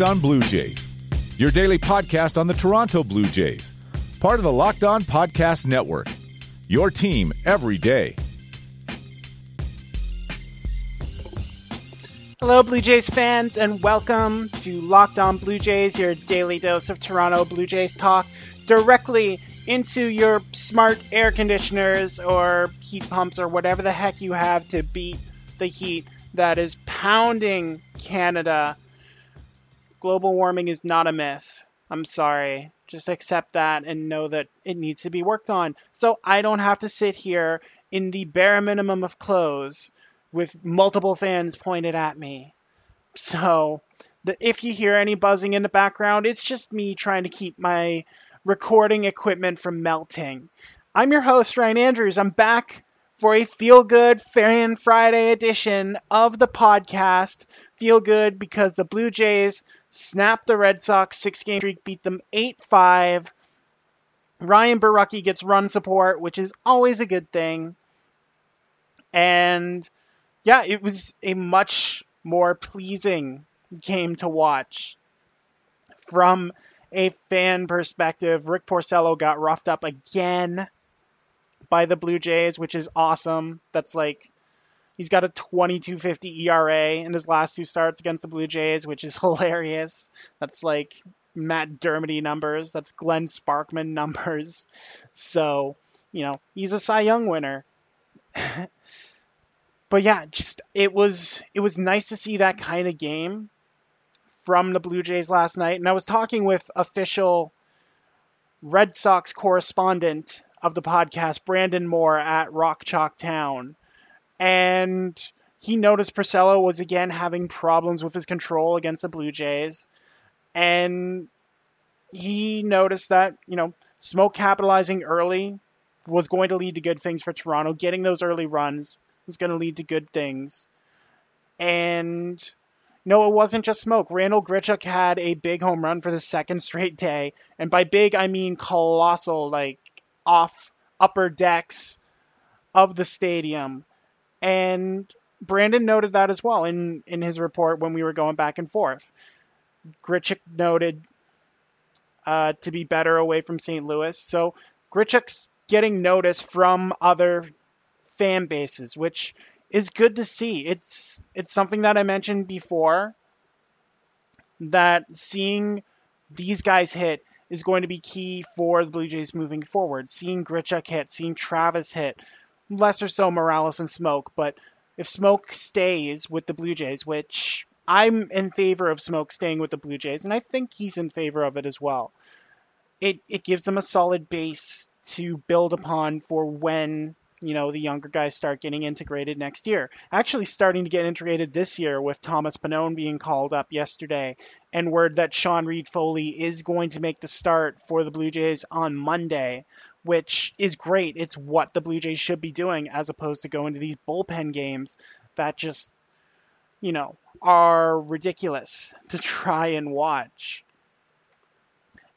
Locked On Blue Jays, your daily podcast on the Toronto Blue Jays, part of the Locked On Podcast Network. Your team every day. Hello, Blue Jays fans, and welcome to Locked On Blue Jays, your daily dose of Toronto Blue Jays talk directly into your smart air conditioners or heat pumps or whatever the heck you have to beat the heat that is pounding Canada. Global warming is not a myth. I'm sorry. Just accept that and know that it needs to be worked on. So I don't have to sit here in the bare minimum of clothes with multiple fans pointed at me. So, the, if you hear any buzzing in the background, it's just me trying to keep my recording equipment from melting. I'm your host, Ryan Andrews. I'm back for a feel good Fan Friday edition of the podcast. Feel good because the Blue Jays snapped the Red Sox six game streak, beat them 8 5. Ryan Borucki gets run support, which is always a good thing. And yeah, it was a much more pleasing game to watch. From a fan perspective, Rick Porcello got roughed up again by the Blue Jays, which is awesome. That's like he's got a 22.50 ERA in his last two starts against the Blue Jays, which is hilarious. That's like Matt Dermody numbers. That's Glenn Sparkman numbers. So, you know, he's a Cy Young winner. but yeah, just it was it was nice to see that kind of game from the Blue Jays last night. And I was talking with official Red Sox correspondent of the podcast, Brandon Moore at Rock Chalk Town, and he noticed Porcello was again having problems with his control against the Blue Jays, and he noticed that you know Smoak capitalizing early was going to lead to good things for Toronto. Getting those early runs was going to lead to good things. And no, it wasn't just Smoak. Randall Grichuk had a big home run for the second straight day. And by big, I mean colossal, like off upper decks of the stadium. And Brandon noted that as well in, in his report when we were going back and forth. Grichuk noted uh, to be better away from St. Louis. So Grichuk's getting notice from other fan bases, which is good to see. It's it's something that I mentioned before that seeing these guys hit is going to be key for the Blue Jays moving forward. Seeing Grichuk hit, seeing Travis hit, lesser so Morales and Smoak, but if Smoak stays with the Blue Jays, which I'm in favor of Smoak staying with the Blue Jays, and I think he's in favor of it as well. It it gives them a solid base to build upon for when you know, the younger guys start getting integrated next year. Actually, starting to get integrated this year with Thomas Pannone being called up yesterday, and word that Sean Reid-Foley is going to make the start for the Blue Jays on Monday, which is great. It's what the Blue Jays should be doing as opposed to going to these bullpen games that just, you know, are ridiculous to try and watch.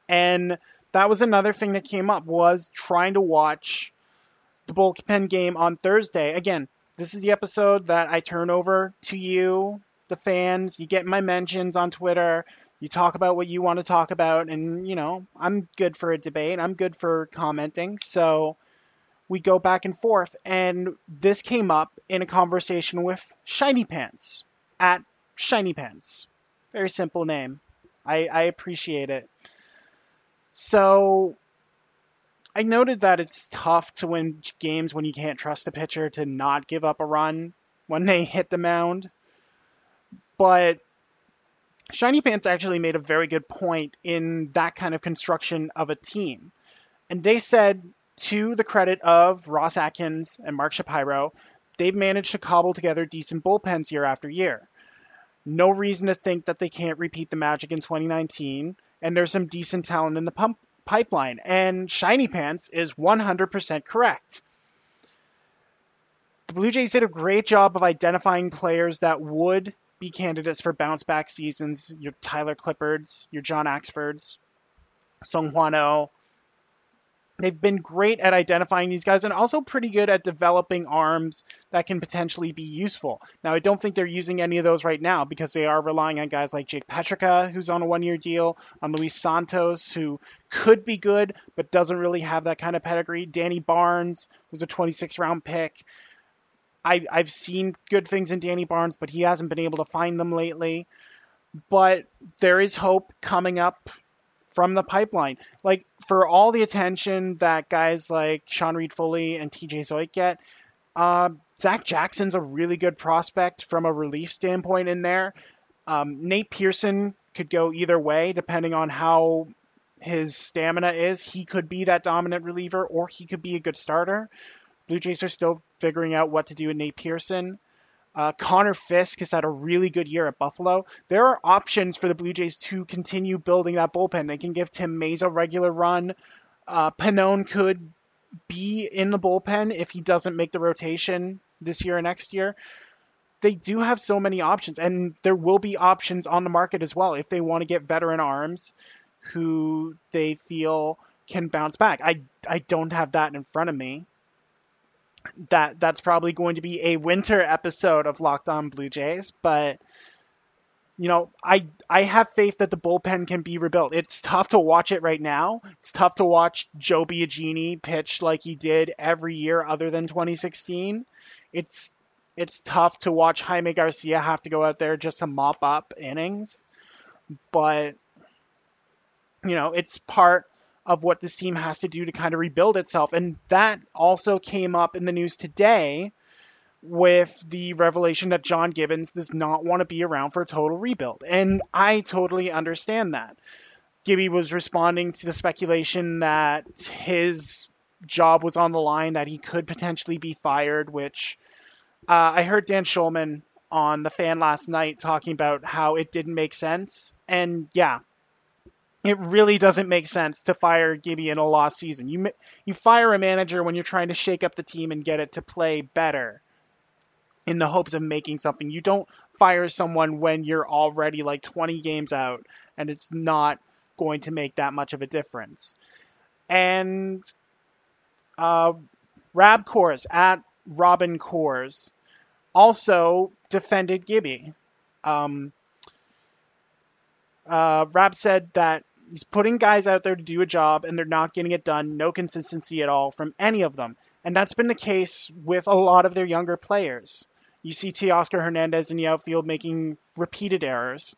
And that was another thing that came up was trying to watch the bullpen game on Thursday. Again, this is the episode that I turn over to you, the fans. You get my mentions on Twitter. You talk about what you want to talk about, and you know, I'm good for a debate. I'm good for commenting. So we go back and forth, and this came up in a conversation with Shiny Pants at Shiny Pants. Very simple name. I, I appreciate it. So I noted that it's tough to win games when you can't trust a pitcher to not give up a run when they hit the mound. But Shiny Pants actually made a very good point in that kind of construction of a team. And they said, to the credit of Ross Atkins and Mark Shapiro, they've managed to cobble together decent bullpens year after year. No reason to think that they can't repeat the magic in 2019, and there's some decent talent in the pump pipeline. And Shiny Pants is 100% correct. The Blue Jays did a great job of identifying players that would be candidates for bounce back seasons. Your Tyler Clippards, your John Axfords, Seung Hwan Oh, they've been great at identifying these guys and also pretty good at developing arms that can potentially be useful. Now, I don't think they're using any of those right now because they are relying on guys like Jake Petricka, who's on a one year deal, on Luis Santos, who could be good but doesn't really have that kind of pedigree, Danny Barnes, who's a 26 round pick. I, I've seen good things in Danny Barnes, but he hasn't been able to find them lately. But there is hope coming up from the pipeline. Like for all the attention that guys like Sean Reid Foley and TJ Zeuch get, uh, Zach Jackson's a really good prospect from a relief standpoint in there. Um, Nate Pearson could go either way depending on how his stamina is. He could be that dominant reliever or he could be a good starter. Blue Jays are still figuring out what to do with Nate Pearson. Uh, Connor Fisk has had a really good year at Buffalo. There are options for the Blue Jays to continue building that bullpen. They can give Tim Mayza a regular run. Uh, Pannone could be in the bullpen if he doesn't make the rotation this year or next year. They do have so many options, and there will be options on the market as well if they want to get veteran arms who they feel can bounce back. I I don't have that in front of me that that's probably going to be a winter episode of Locked On Blue Jays, but you know, I I have faith that the bullpen can be rebuilt. It's tough to watch it right now. It's tough to watch Joe Biagini pitch like he did every year other than 2016. It's it's tough to watch Jaime Garcia have to go out there just to mop up innings, but you know, it's part of what this team has to do to kind of rebuild itself. And that also came up in the news today with the revelation that John Gibbons does not want to be around for a total rebuild. And I totally understand that. Gibby was responding to the speculation that his job was on the line, that he could potentially be fired, which uh, I heard Dan Shulman on the fan last night talking about how it didn't make sense. And yeah, it really doesn't make sense to fire Gibby in a lost season. You you fire a manager when you're trying to shake up the team and get it to play better in the hopes of making something. You don't fire someone when you're already like 20 games out and it's not going to make that much of a difference. And uh, Rab Coors at Robin Coors also defended Gibby. Um, uh, Rab said that He's putting guys out there to do a job and they're not getting it done. No consistency at all from any of them. And that's been the case with a lot of their younger players. You see Teoscar Hernandez in the outfield making repeated errors.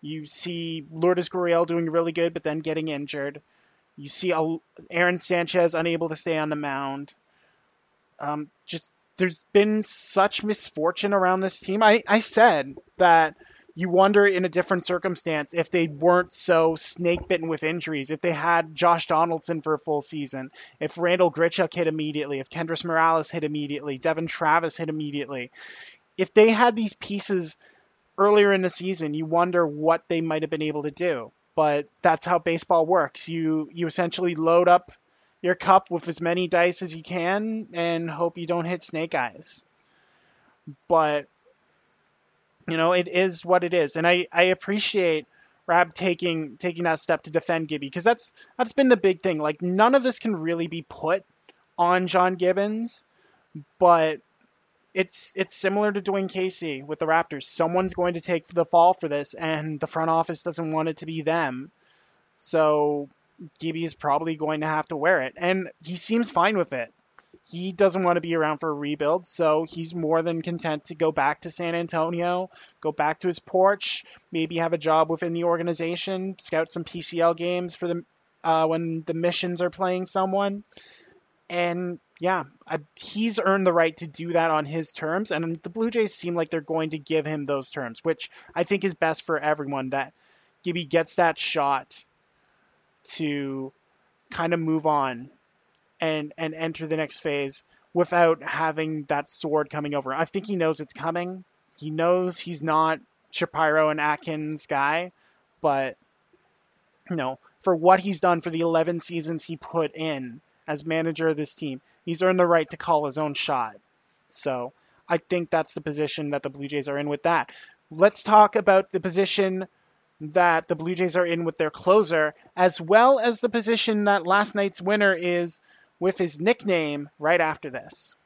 You see Lourdes Gurriel doing really good, but then getting injured. You see Aaron Sanchez unable to stay on the mound. Um, just there's been such misfortune around this team. I, I said that you wonder in a different circumstance if they weren't so snake bitten with injuries, if they had Josh Donaldson for a full season, if Randall Grichuk hit immediately, if Kendrys Morales hit immediately, Devon Travis hit immediately. If they had these pieces earlier in the season, you wonder what they might have been able to do. But that's how baseball works. You you essentially load up your cup with as many dice as you can and hope you don't hit snake eyes. But you know, it is what it is, and I I appreciate Rab taking taking that step to defend Gibby because that's that's been the big thing. Like none of this can really be put on John Gibbons, but it's it's similar to Dwane Casey with the Raptors. Someone's going to take the fall for this, and the front office doesn't want it to be them. So Gibby is probably going to have to wear it, and he seems fine with it he doesn't want to be around for a rebuild, so he's more than content to go back to San Antonio, go back to his porch, maybe have a job within the organization, scout some PCL games for the uh, when the missions are playing someone, and yeah, I, he's earned the right to do that on his terms, and the Blue Jays seem like they're going to give him those terms, which I think is best for everyone. That Gibby gets that shot to kind of move on and and enter the next phase without having that sword coming over. I think he knows it's coming. He knows he's not Shapiro and Atkins guy, but you know, for what he's done for the 11 seasons he put in as manager of this team, he's earned the right to call his own shot. So, I think that's the position that the Blue Jays are in with that. Let's talk about the position that the Blue Jays are in with their closer, as well as the position that last night's winner is with his nickname right after this.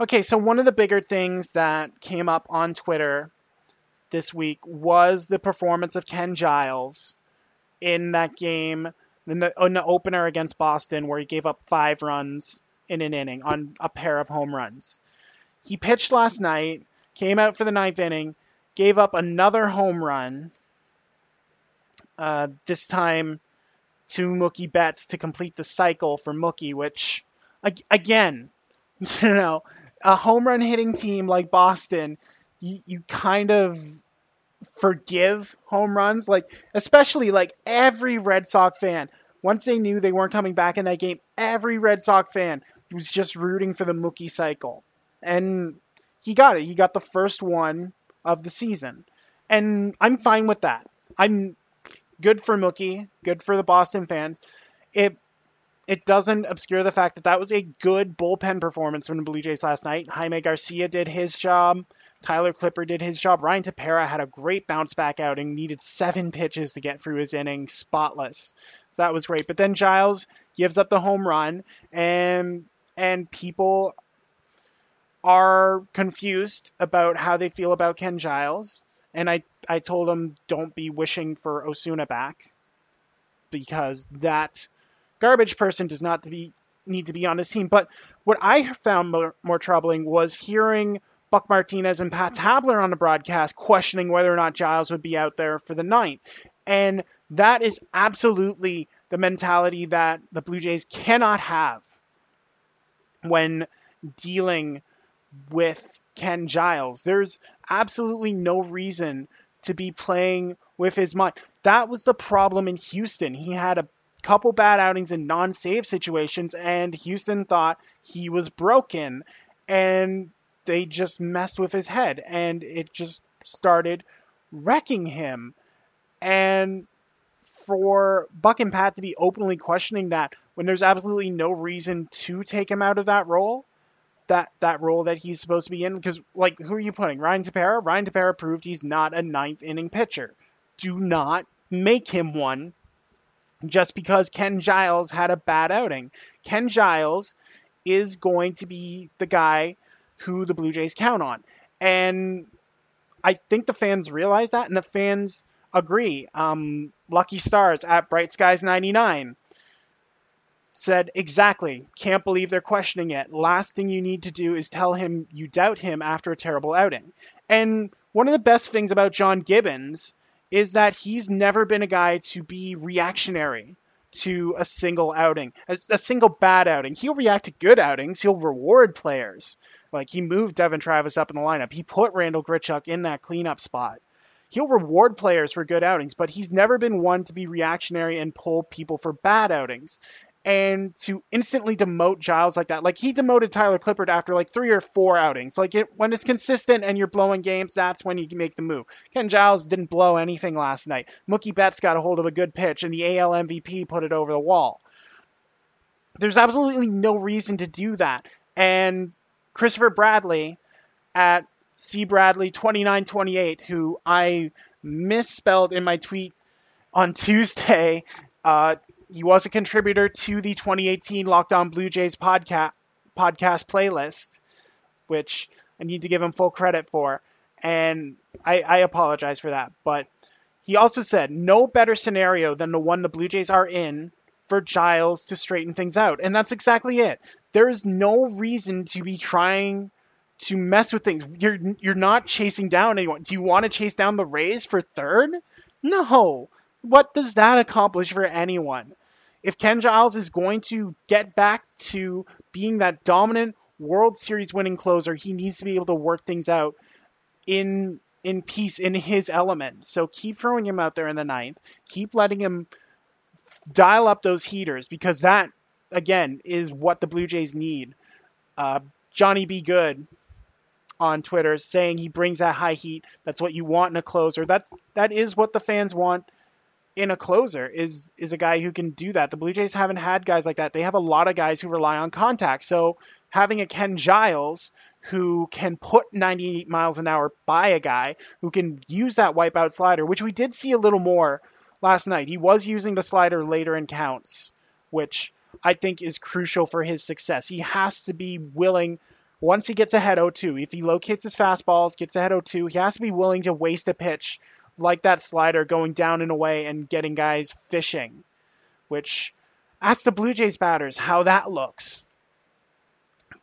Okay, so one of the bigger things that came up on Twitter this week was the performance of Ken Giles in that game, in the, in the opener against Boston, where he gave up five runs in an inning on a pair of home runs. He pitched last night, came out for the ninth inning, gave up another home run, uh, this time to Mookie Betts to complete the cycle for Mookie, which, again, you know, a home run hitting team like Boston, you, you kind of forgive home runs. Like, especially like every Red Sox fan, once they knew they weren't coming back in that game, every Red Sox fan was just rooting for the Mookie cycle. And he got it. He got the first one of the season. And I'm fine with that. I'm good for Mookie, good for the Boston fans. It it doesn't obscure the fact that that was a good bullpen performance from the Blue Jays last night. Jaime Garcia did his job. Tyler Clippard did his job. Ryan Tepera had a great bounce back outing, needed seven pitches to get through his inning, spotless. So that was great. But then Giles gives up the home run, and and people are confused about how they feel about Ken Giles. And I, I told him don't be wishing for Osuna back because that garbage person does not be, need to be on his team. But what I found more, more troubling was hearing Buck Martinez and Pat Tabler on the broadcast questioning whether or not Giles would be out there for the ninth. And that is absolutely the mentality that the Blue Jays cannot have when dealing with Ken Giles. There's absolutely no reason to be playing with his mind. That was the problem in Houston. He had a couple bad outings in non-save situations and Houston thought he was broken and they just messed with his head and it just started wrecking him. And for Buck and Pat to be openly questioning that when there's absolutely no reason to take him out of that role, that that role that he's supposed to be in. Because like, who are you putting? Ryan Tepera. Ryan Tepera proved he's not a ninth inning pitcher. Do not make him one just because Ken Giles had a bad outing. Ken Giles is going to be the guy who the Blue Jays count on, and I think the fans realize that, and the fans agree. Um, Lucky Stars at Bright Skies 99 said, Exactly. Can't believe they're questioning it. Last thing you need to do is tell him you doubt him after a terrible outing. And one of the best things about John Gibbons is that he's never been a guy to be reactionary to a single outing, a, a, single bad outing. He'll react to good outings. He'll reward players. Like he moved Devon Travis up in the lineup. He put Randall Grichuk in that cleanup spot. He'll reward players for good outings, but he's never been one to be reactionary and pull people for bad outings and to instantly demote Giles like that. Like he demoted Tyler Clippard after like three or four outings. Like it, when it's consistent and you're blowing games, that's when you make the move. Ken Giles didn't blow anything last night. Mookie Betts got a hold of a good pitch, and the AL MVP put it over the wall. There's absolutely no reason to do that. And Christopher Bradley at C Bradley 2928, who I misspelled in my tweet on Tuesday, uh, he was a contributor to the 2018 Locked On Blue Jays podcast podcast playlist, which I need to give him full credit for, and I, I apologize for that. But he also said no better scenario than the one the Blue Jays are in for Giles to straighten things out, and that's exactly it. There is no reason to be trying to mess with things. You're you're not chasing down anyone. Do you want to chase down the Rays for third? No. What does that accomplish for anyone? If Ken Giles is going to get back to being that dominant World Series winning closer, he needs to be able to work things out in in peace in his element. So keep throwing him out there in the ninth. Keep letting him dial up those heaters because that again is what the Blue Jays need. Uh, Johnny B. Good on Twitter saying he brings that high heat. That's what you want in a closer. That's that is what the fans want in a closer is is a guy who can do that. The Blue Jays haven't had guys like that. They have a lot of guys who rely on contact. So having a Ken Giles who can put 98 miles an hour by a guy, who can use that wipeout slider, which we did see a little more last night. He was using the slider later in counts, which I think is crucial for his success. He has to be willing, once he gets ahead 0-2, if he locates his fastballs, gets ahead 0-2, he has to be willing to waste a pitch like that slider going down and away and getting guys fishing, which ask the Blue Jays batters how that looks.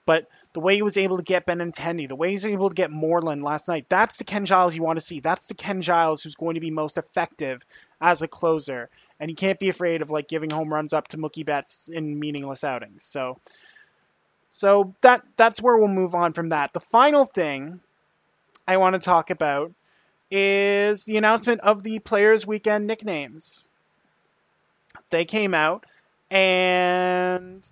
But the way he was able to get Benintendi, the way he's able to get Moreland last night, that's the Ken Giles you want to see. That's the Ken Giles who's going to be most effective as a closer. And he can't be afraid of like giving home runs up to Mookie Betts in meaningless outings. So so that that's where we'll move on from that. The final thing I want to talk about is the announcement of the Players Weekend nicknames. They came out and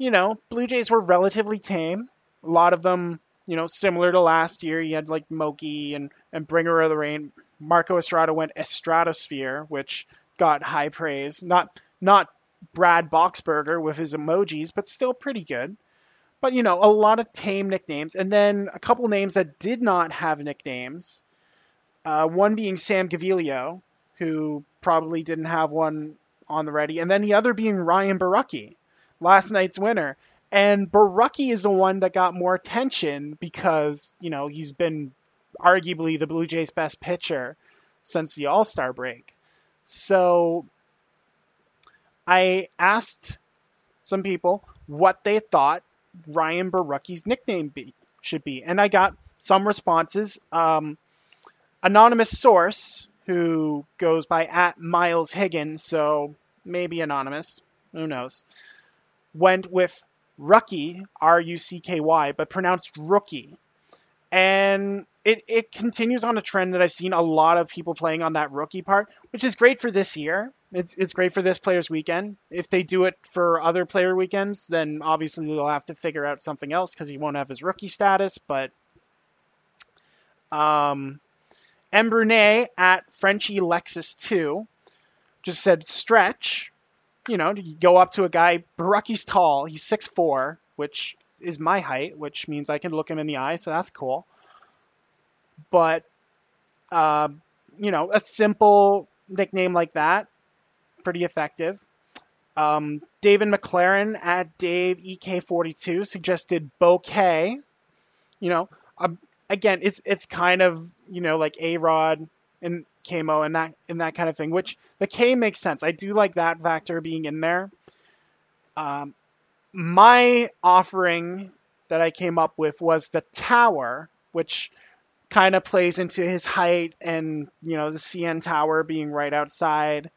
you know, Blue Jays were relatively tame. A lot of them, you know, similar to last year. You had like Moki and, and Bringer of the Rain. Marco Estrada went Estratosphere, which got high praise. Not not Brad Boxberger with his emojis, but still pretty good. But you know, a lot of tame nicknames, and then a couple names that did not have nicknames. Uh, one being Sam Gaviglio, who probably didn't have one on the ready, and then the other being Ryan Borucki, last night's winner. And Borucki is the one that got more attention because, you know, he's been arguably the Blue Jays' best pitcher since the All Star break. So I asked some people what they thought Ryan Borucki's nickname be, should be. And I got some responses. Um, anonymous source, who goes by at Miles Higgins, so maybe anonymous, who knows, went with Rucky, R U C K Y, but pronounced rookie. And it, it continues on a trend that I've seen a lot of people playing on that rookie part, which is great for this year. It's, it's great for this player's weekend. If they do it for other player weekends, then obviously they'll have to figure out something else because he won't have his rookie status. But um, M. At Frenchy Lexus 2 just said stretch, you know, you go up to a guy. Borucki's tall. He's 6'4", which is my height, which means I can look him in the eye, so that's cool. But, uh, you know, a simple nickname like that, pretty effective. Um, David McLaren at Dave EK42 suggested bouquet. You know, um, again, it's it's kind of you know like A Rod and Camo and that and that kind of thing. Which the K makes sense. I do like that factor being in there. Um, my offering that I came up with was the tower, which kind of plays into his height and you know the CN tower being right outside.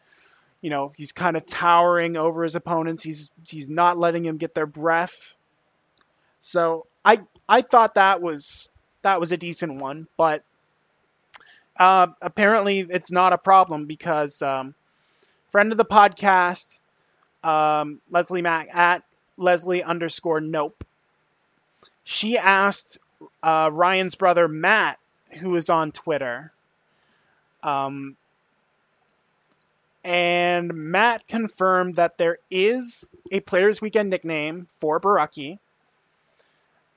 You know he's kind of towering over his opponents. He's he's not letting him get their breath. So I I thought that was that was a decent one, but uh, apparently, it's not a problem because um, friend of the podcast, um, Leslie Mack at Leslie underscore Nope. She asked uh, Ryan's brother Matt, who is on Twitter, um, and Matt confirmed that there is a Players Weekend nickname for Borucki,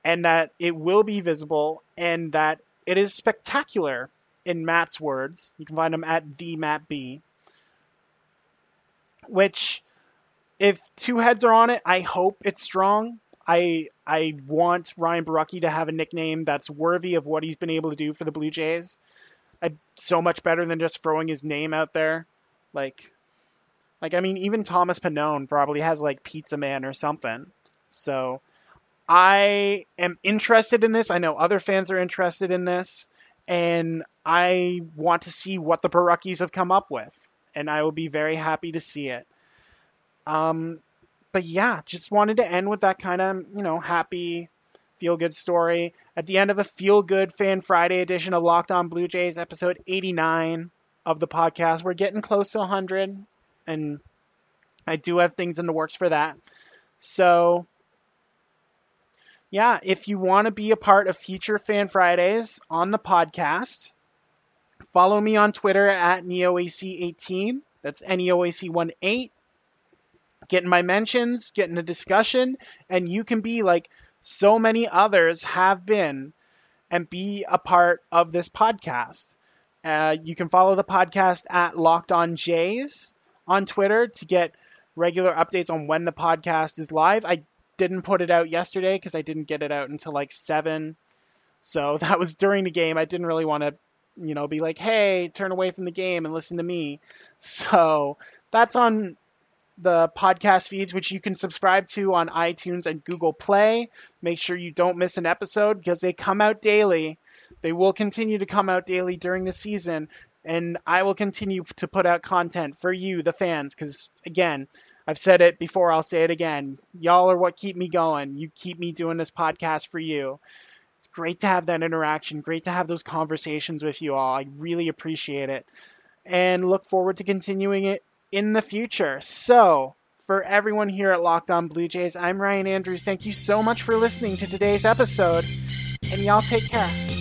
and that it will be visible, and that it is spectacular in Matt's words. You can find him at the Matt B. Which, if two heads are on it, I hope it's strong. I I want Ryan Borucki to have a nickname that's worthy of what he's been able to do for the Blue Jays. I, so much better than just throwing his name out there. Like, like I mean, even Thomas Pannone probably has like Pizza Man or something. So, I am interested in this. I know other fans are interested in this and I want to see what the Boruckis have come up with, and I will be very happy to see it. Um, but yeah, just wanted to end with that kind of you know happy, feel good story at the end of a feel good Fan Friday edition of Locked On Blue Jays, episode 89 of the podcast. We're getting close to 100, and I do have things in the works for that. So yeah, if you want to be a part of future Fan Fridays on the podcast, follow me on Twitter at NeoAC18. That's NeoAC18. Get in my mentions, get in a discussion, and you can be like so many others have been and be a part of this podcast. Uh, you can follow the podcast at Locked On Jays on Twitter to get regular updates on when the podcast is live. I didn't put it out yesterday because I didn't get it out until like seven. So that was during the game. I didn't really want to, you know, be like, hey, turn away from the game and listen to me. So that's on the podcast feeds, which you can subscribe to on iTunes and Google Play. Make sure you don't miss an episode because they come out daily. They will continue to come out daily during the season, and I will continue to put out content for you, the fans, because again, I've said it before, I'll say it again. Y'all are what keep me going. You keep me doing this podcast for you. It's great to have that interaction, great to have those conversations with you all. I really appreciate it and look forward to continuing it in the future. So, for everyone here at Locked On Blue Jays, I'm Ryan Andrews. Thank you so much for listening to today's episode, and y'all take care.